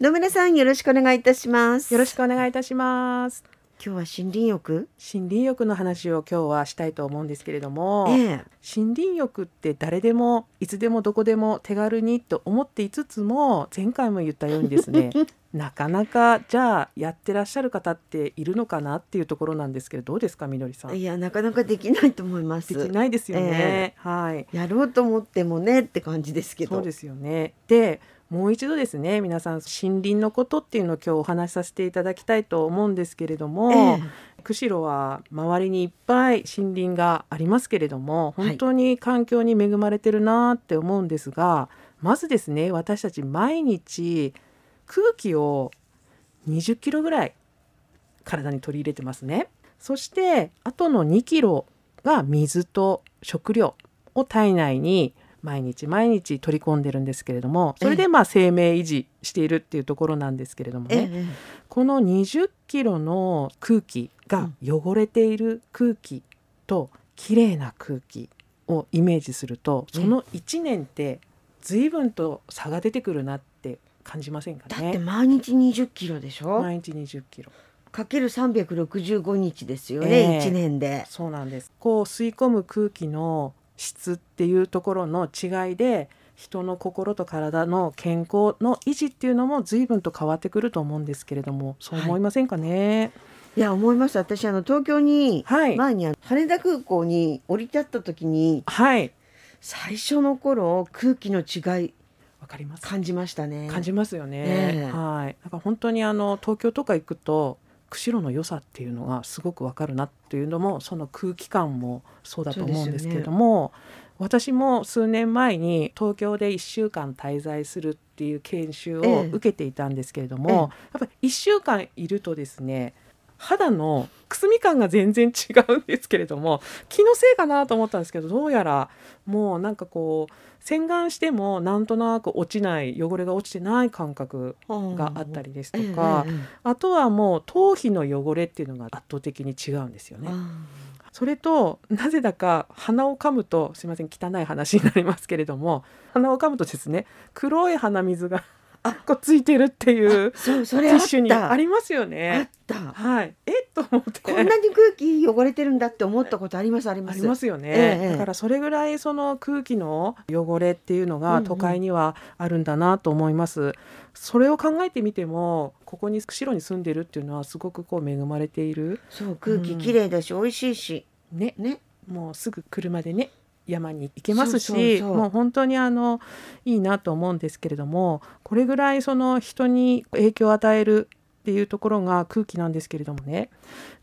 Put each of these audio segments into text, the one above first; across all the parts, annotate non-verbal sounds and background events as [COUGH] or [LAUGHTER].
野村さんよろしくお願いいたします。よろしくお願いいたします。今日は森林浴？森林浴の話を今日はしたいと思うんですけれども、ええ。森林浴って誰でもいつでもどこでも手軽にと思っていつつも前回も言ったようにですね [LAUGHS] なかなかじゃあやってらっしゃる方っているのかなっていうところなんですけどどうですかみのりさん？いやなかなかできないと思います。できないですよね、はい。やろうと思ってもねって感じですけど。そうですよね。でもう一度ですね皆さん森林のことっていうのを今日お話しさせていただきたいと思うんですけれども、え。釧路は周りにいっぱい森林がありますけれどもはい。本当に環境に恵まれてるなって思うんですが、まずですね私たち毎日空気を20キロぐらい体に取り入れてますね。そしてあとの2キロが水と食料を体内に毎日毎日取り込んでるんですけれどもそれでまあ生命維持しているっていうところなんですけれどもえね、えこの20キロの空気が汚れている空気と綺麗な空気をイメージするとその1年って随分と差が出てくるなって感じませんかだってね。毎日20キロでしょ？毎日20キロ。かける365日ですよえね、え一年で。そうなんです。こう吸い込む空気の質っていうところの違いで人の心と体の健康の維持っていうのも随分と変わってくると思うんですけれどもそう思いませんかね？い。や思います。私あの東京にはい、前にあの羽田空港に降り立った時にはい、最初の頃空気の違いわかります。感じましたね。感じますよね。ええ。はい。なんか本当にあの東京とか行くと釧路の良さっていうのがすごくわかるなっていうのもその空気感もそうだと思うんですけれども、私も数年前に東京で1週間滞在するっていう研修ええ。を受けていたんですけれども、ええ。やっぱり1週間いるとですね肌のくすみ感が全然違うんですけれども気のせいかなと思ったんですけどどうやらもうなんかこう洗顔してもなんとなく落ちない汚れが落ちてない感覚があったりですとか、あとはもう頭皮の汚れっていうのが圧倒的に違うんですよね。あそれとなぜだか鼻をかむとすいません汚い話になりますけれども鼻をかむとですね黒い鼻水があこうついてるっていうーそうそテれあっィッシュにあたりますよあねっ。た。はい、えっと思って。こんなに空気汚れてるんだって思ったことあります。ありますありますよね、ええだからそれぐらいその空気の汚れっていうのうんうん。が都会にはあるんだなと思います、それを考えてみてもここに釧路に住んでるっていうのはすごくこう恵まれている。そう空気きれいだし、美味しいし。ね。ね。もうすぐ車でね山に行けますしもう本当にあのいいなと思うんですけれどもこれぐらいその人に影響を与えるっていうところが空気なんですけれどもね。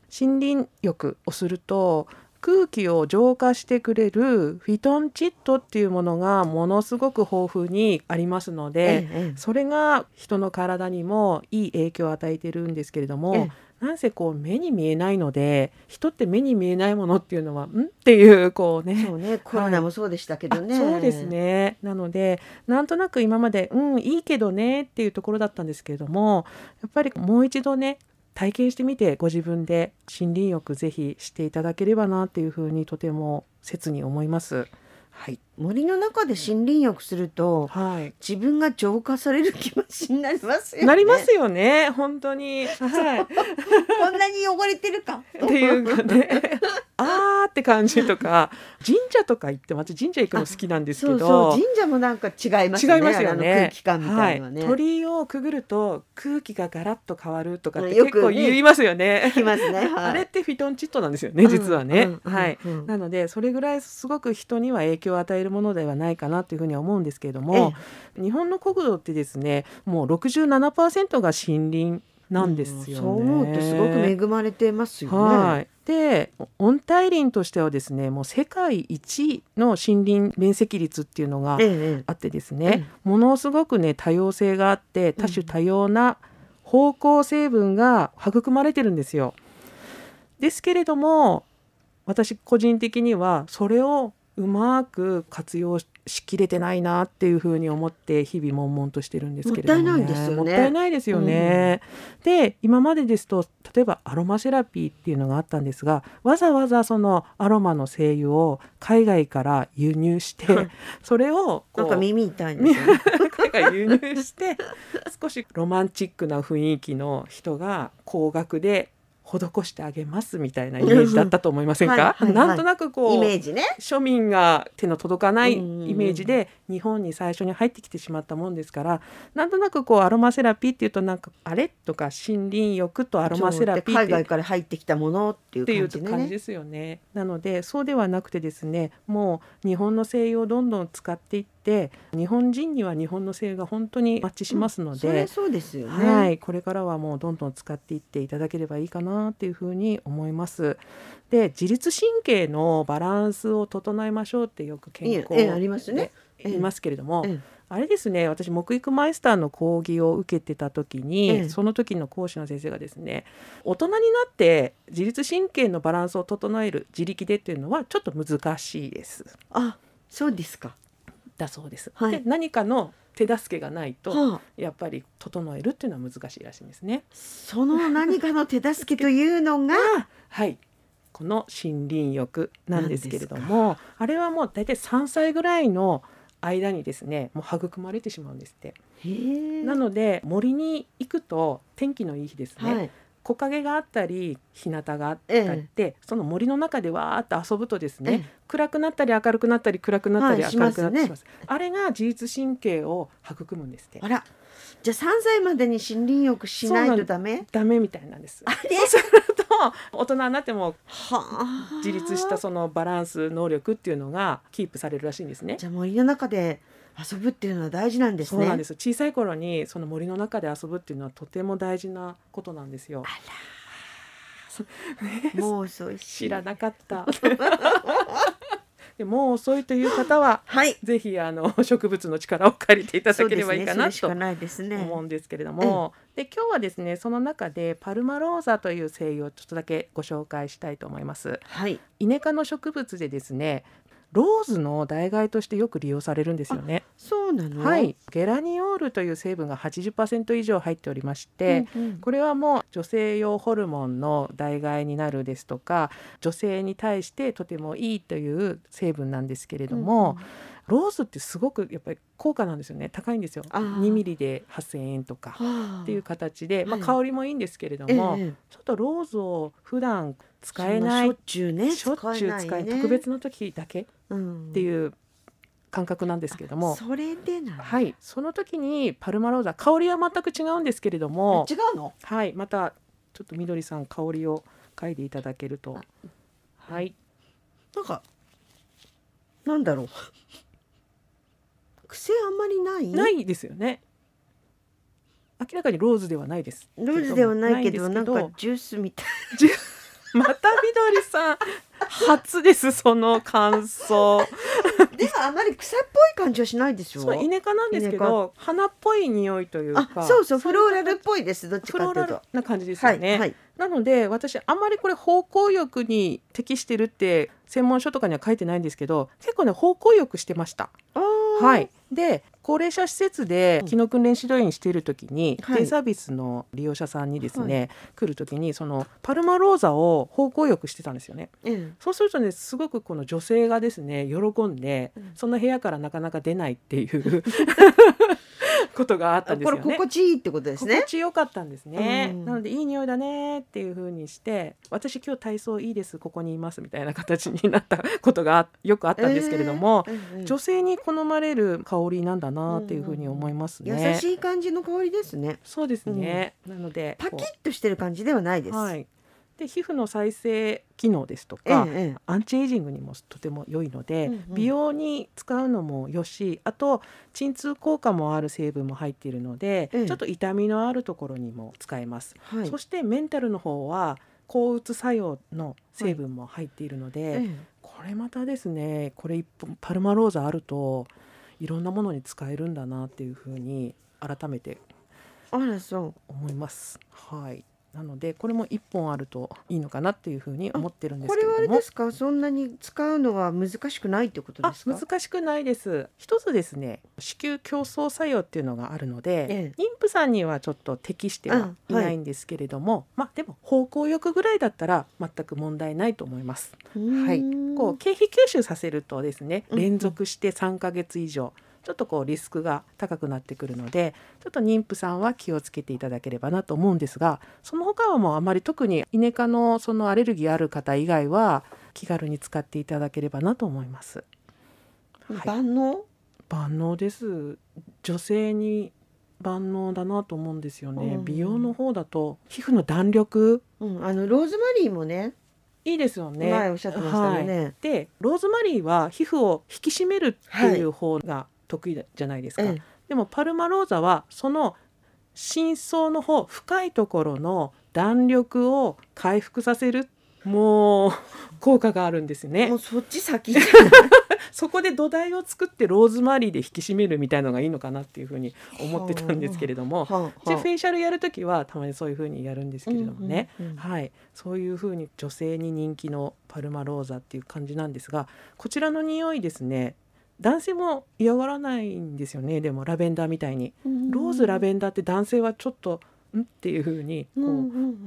森林浴をすると空気を浄化してくれるフィトンチッドっていうものがものすごく豊富にありますので、ええええ。それが人の体にもいい影響を与えているんですけれども、えなんせこう目に見えないので人って目に見えないものっていうのはん？っていうこうね。そうねコロナもそうでしたけどね、あそうですね。なのでなんとなく今までうんいいけどねっていうところだったんですけれどもやっぱりもう一度ね体験してみてご自分で森林浴ぜひしていただければなっていうふうにとても切に思います。はい、森の中で森林浴するとはい。自分が浄化される気持ちになりますよね。なりますよね。本当に、はい、こんなに汚れてるか？っていうかね。[LAUGHS] あーって感じとか神社とか行って私神社行くの好きなんですけど。そうそう。神社もなんか違いますね。違いますよね。空気感みたいなのはね、はい、鳥居をくぐると空気がガラッと変わるとかって結構言いますよね。聞きますね、はい、[LAUGHS] あれってフィトンチッドなんですよね実はね、はい、うんなのでそれぐらいすごく人には影響を与えるものではないかなというふうには思うんですけれども、日本の国土ってですねもう67%が森林なんですよね。そう思うとすごく恵まれてますよね。はい。で温帯林としてはですねもう世界一の森林面積率っていうのがええあってですね、ものすごくね多様性があって多種多様な方向成分が育まれてるんですよ。ですけれども私個人的にはそれをうまく活用しきれてないなっていうふうに思って日々悶々としてるんですけれども、ね、もったいないですよねもったいないですよね。で今までですと例えばアロマセラピーっていうのがあったんですがわざわざそのアロマの精油を海外から輸入して [LAUGHS] それをなんか耳痛いんですよね。[LAUGHS] 海外輸入して少しロマンチックな雰囲気の人が高額で施してあげますみたいなイメージだったと思いませんか、なんとなくこうイメージね。庶民が手の届かないイメージで日本に最初に入ってきてしまったもんですからなんとなくこうアロマセラピーっていうとなんかあれ？とか森林浴とアロマセラピー海外から入ってきたものっていう感じでね。感じですよね。なのでそうではなくてですねもう日本の精油をどんどん使っていって日本人には日本の精油が本当にマッチしますので、それはそうですよね。はい、これからはもうどんどん使っていっていただければいいかなっていうふうに思います。で自律神経のバランスを整えましょうってよく健康ええええありますねで言いますけれども、ええあれですね私木育マイスターの講義を受けてた時に、ええその時の講師の先生がですね大人になって自律神経のバランスを整える自力でっていうのはちょっと難しいですあ、そうですか。だそうです。はいで何かの手助けがないと、はあ、やっぱり整えるっていうのは難しいらしいんですね。その何かの手助けというのが、[LAUGHS] はいこの森林浴なんですけれどもあれはもう大体3歳ぐらいの間にですねもう育まれてしまうんですって。なので森に行くと天気のいい日ですね、はい。木陰があったり日向があったえりで、その森の中でわーっと遊ぶとですね、ええ。暗くなったり明るくなったり暗くなったりはい明るくなったりししますます,、あれが自律神経を育むんですって。あら、じゃあ三歳までに森林浴しないとダメ？ダメみたいなんです。あれ？そうすると大人になってもはあ。自立したそのバランス能力っていうのがキープされるらしいんですね。じゃあ森の中で遊ぶっていうのは大事なんですね。そうなんです小さい頃にその森の中で遊ぶっていうのはとても大事なことなんですよもう遅いし。知らなかった [LAUGHS] でもう遅いという方ははい。ぜひあの植物の力を借りていただければいいかなねそれしかないですね。思うんですけれども、で今日はですねその中でパルマローザという精油をちょっとだけご紹介したいと思います。はい。イネ科の植物でですねローズの代替としてよく利用されるんですよね。そうなの？はい、ゲラニオールという成分が80%以上入っておりまして、うんうんこれはもう女性用ホルモンの代替になるですとか女性に対してとてもいいという成分なんですけれども、ローズってすごくやっぱり高価なんですよね。高いんですよ。あー。2ミリで8,000円とかはあ。っていう形で、まあ、はい。香りもいいんですけれどえも、えちょっとローズを普段使えないしょっちゅうねしょっちゅう使えね。特別な時だけっっていう感覚なんですけれども、それでなのはい、その時にパルマローザ香りは全く違うんですけれども。違うの？はい。またちょっとみどりさん香りを嗅いでいただけると。はい。なんかなんだろう癖あんまりない？ないですよね。明らかにローズではないです。ローズではないけどなんかジュースみたい。[LAUGHS] またみどりさん。初ですその感想。[LAUGHS] でもあんまり草っぽい感じはしないでしょ？そうイネ科なんですけど花っぽい匂いというか。あそうそうフローラルっいぽいですどっちフローラルかというとな感じですはいよね、はいなので私あんまりこれ芳香浴に適してるって専門書とかには書いてないんですけど結構ね芳香浴してました。あーはい、で高齢者施設でうん機能訓練指導員している時に、はい。デイサービスの利用者さんにですね、は来る時にそのパルマローザを芳香浴してたんですよね。ええ。そうするとねすごくこの女性がですね喜んで、うん。その部屋からなかなか出ないっていう [LAUGHS] ことがあったんですこれよね。心地いいってことですね。心地よかったんですね、うん。なのでいい匂いだねっていう風にして私今日体操いいですここにいますみたいな形になったことがあよくあったんですけれども、ええうんうん。女性に好まれる香りなんだなっていう風に思いますね、優しい感じの香りですね。そうですね、なのでパキこッとしてる感じではないうです、はいで皮膚の再生機能ですとええか、ええ。アンチエイジングにもとても良いので、うんうん。美容に使うのもよしあと鎮痛効果もある成分も入っているので、ええ。ちょっと痛みのあるところにも使えます、はい。そしてメンタルの方は抗うつ作用の成分も入っているので、ええ。これまたですねこれ一本パルマローザあるといろんなものに使えるんだなっていうふうに改めてあらそう。思います。はいなのでこれも1本あるといいのかなっていうふうに思ってるんですこけれども。れはあれですか？そんなに使うのは難しくないってことあですか？難しくないです。一つですね子宮競争作用っていうのがあるので、ええ。妊婦さんにはちょっと適してはいないんですけれども、まあでも方向浴ぐらいだったら全く問題ないと思います。はい。こう経費吸収させるとですねうん連続して3ヶ月以上ちょっとこうリスクが高くなってくるのでちょっと妊婦さんは気をつけていただければなと思うんですがその他はもうあまり特にイネ科のそのアレルギーある方以外は気軽に使っていただければなと思います。はい、万能？万能です。女性に万能だなと思うんですよね、うん美容の方だと皮膚の弾力。うん。あのローズマリーもね。いいですよね。前おっしゃってましたよはい。ねでローズマリーは皮膚を引き締めるっていう方が得意じゃないですか、ええ。でもパルマローザはその深層の方深いところの弾力を回復させるもう効果があるんですよね。もうそっち先。[LAUGHS] そこで土台を作ってローズマリーで引き締めるみたいのがいいのかなっていうふうに思ってたんですけれども。はあはあでフェイシャルやる時はたまにそういうふうにやるんですけれども。ね、うんうんうん。はい、そういうふうに女性に人気のパルマローザっていう感じなんですがこちらの匂いですね男性も嫌がらないんですよね。でもラベンダーみたいに。ローズラベンダーって男性はちょっとん？っていうふうにこううんうん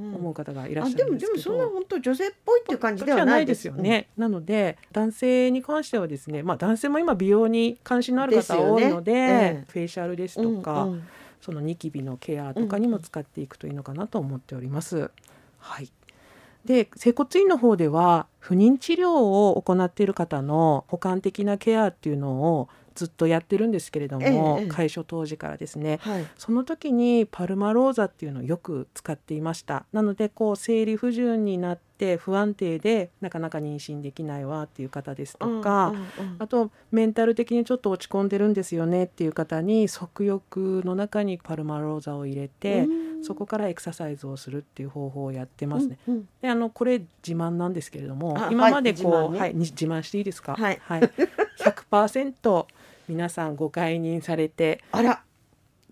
うん。思う方がいらっあしゃでもですもるんでけど、そんな本当女性っぽいっていう感じではないですよね、なので男性に関してはですねまあ男性も今美容に関心のある方多いのでええ。フェイシャルですうんとか、うん。そのニキビのケアとかにも使っていくといいのかなと思っております。はい。で整骨院の方では不妊治療を行っている方の補完的なケアっていうのをずっとやってるんですけれども、ええええ。開所当時からですね。はい。その時にパルマローザっていうのをよく使っていました。なのでこう生理不順になって不安定でなかなか妊娠できないわっていう方ですとか、うんうんうん。あとメンタル的にちょっと落ち込んでるんですよねっていう方に足浴の中にパルマローザを入れて、うんそこからエクササイズをするっていう方法をやってますね。うんうん。であのこれ自慢なんですけれどもあ今までこう、ははいい自慢ね。に自慢していいですか？はい。100%皆さんご解任されてあら。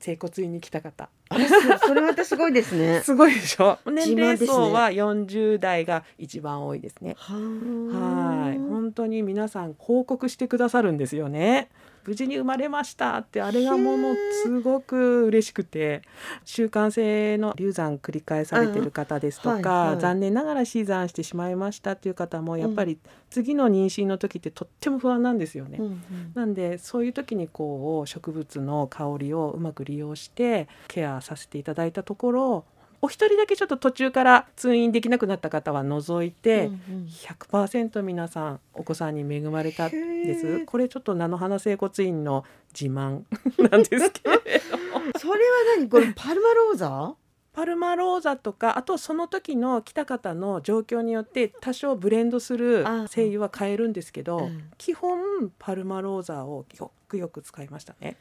整骨院に来た方あれそそれまたすごいですね。[LAUGHS] すごいでしょ？自年齢層は40代が一番多いですね。ははい、本当に皆さん報告してくださるんですよね。無事に生まれましたってあれがものすごく嬉しくて習慣性の流産繰り返されてる方ですとか、うんはいはい。残念ながら死産してしまいましたっていう方もやっぱり次の妊娠の時ってとっても不安なんですよね。うんうん。なんでそういう時にこう植物の香りをうまく利用してケアさせていただいたところお一人だけちょっと途中から通院できなくなった方は除いて、うんうん。100%皆さんお子さんに恵まれたんでへすー。これちょっと菜の花整骨院の自慢 [LAUGHS] なんですけれども。それは何？これパルマローザ？パルマローザとかあとその時の来た方の状況によって多少ブレンドするあ精油は変えるんですけど、うん。基本パルマローザをよくよく使いましたね。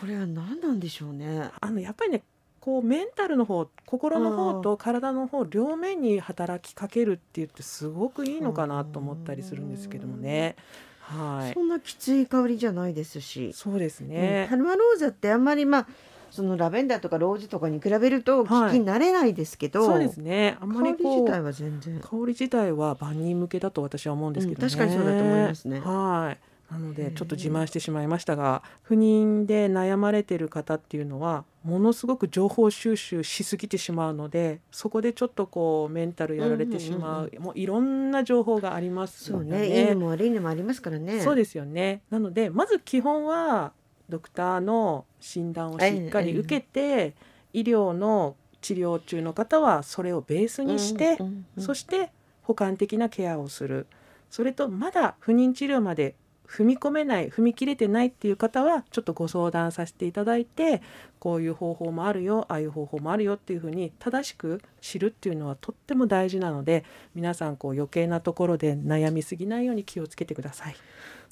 これは何なんでしょうね。あのやっぱりねこうメンタルの方心の方と体の方両面に働きかけるって言ってすごくいいのかなと思ったりするんですけどもね。はいそんなきつい香りじゃないですし、そうですうんねパ。ルマローザってあんまりまあそのラベンダーとかローズとかに比べるとはい聞き慣れないですけど、そうですね。あんま香りりこう自体は全然香り自体は万人向けだと私は思うんですけどね。うん確かにそうだと思いますねはい。なのでちょっと自慢してしまいましたが不妊で悩まれてる方っていうのはものすごく情報収集しすぎてしまうのでそこでちょっとこうメンタルやられてしまう,、うんもういろんな情報がありますよそうね。いいのも悪いのもありますからね。そうですよね。なのでまず基本はドクターの診断をしっかり受けて、医療の治療中の方はそれをベースにして、うんうんうんそして補完的なケアをする。それとまだ不妊治療まで踏み込めない踏み切れてないっていう方はちょっとご相談させていただいてこういう方法もあるよああいう方法もあるよっていうふうに正しく知るっていうのはとっても大事なので皆さんこう余計なところで悩みすぎないように気をつけてください。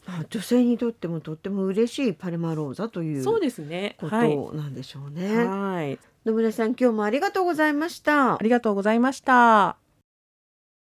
まあ女性にとってもとっても嬉しいパルマローザというそうこですね。とはい。なんでしょうね、はい。野村さん今日もありがとうございましたありがとうございました。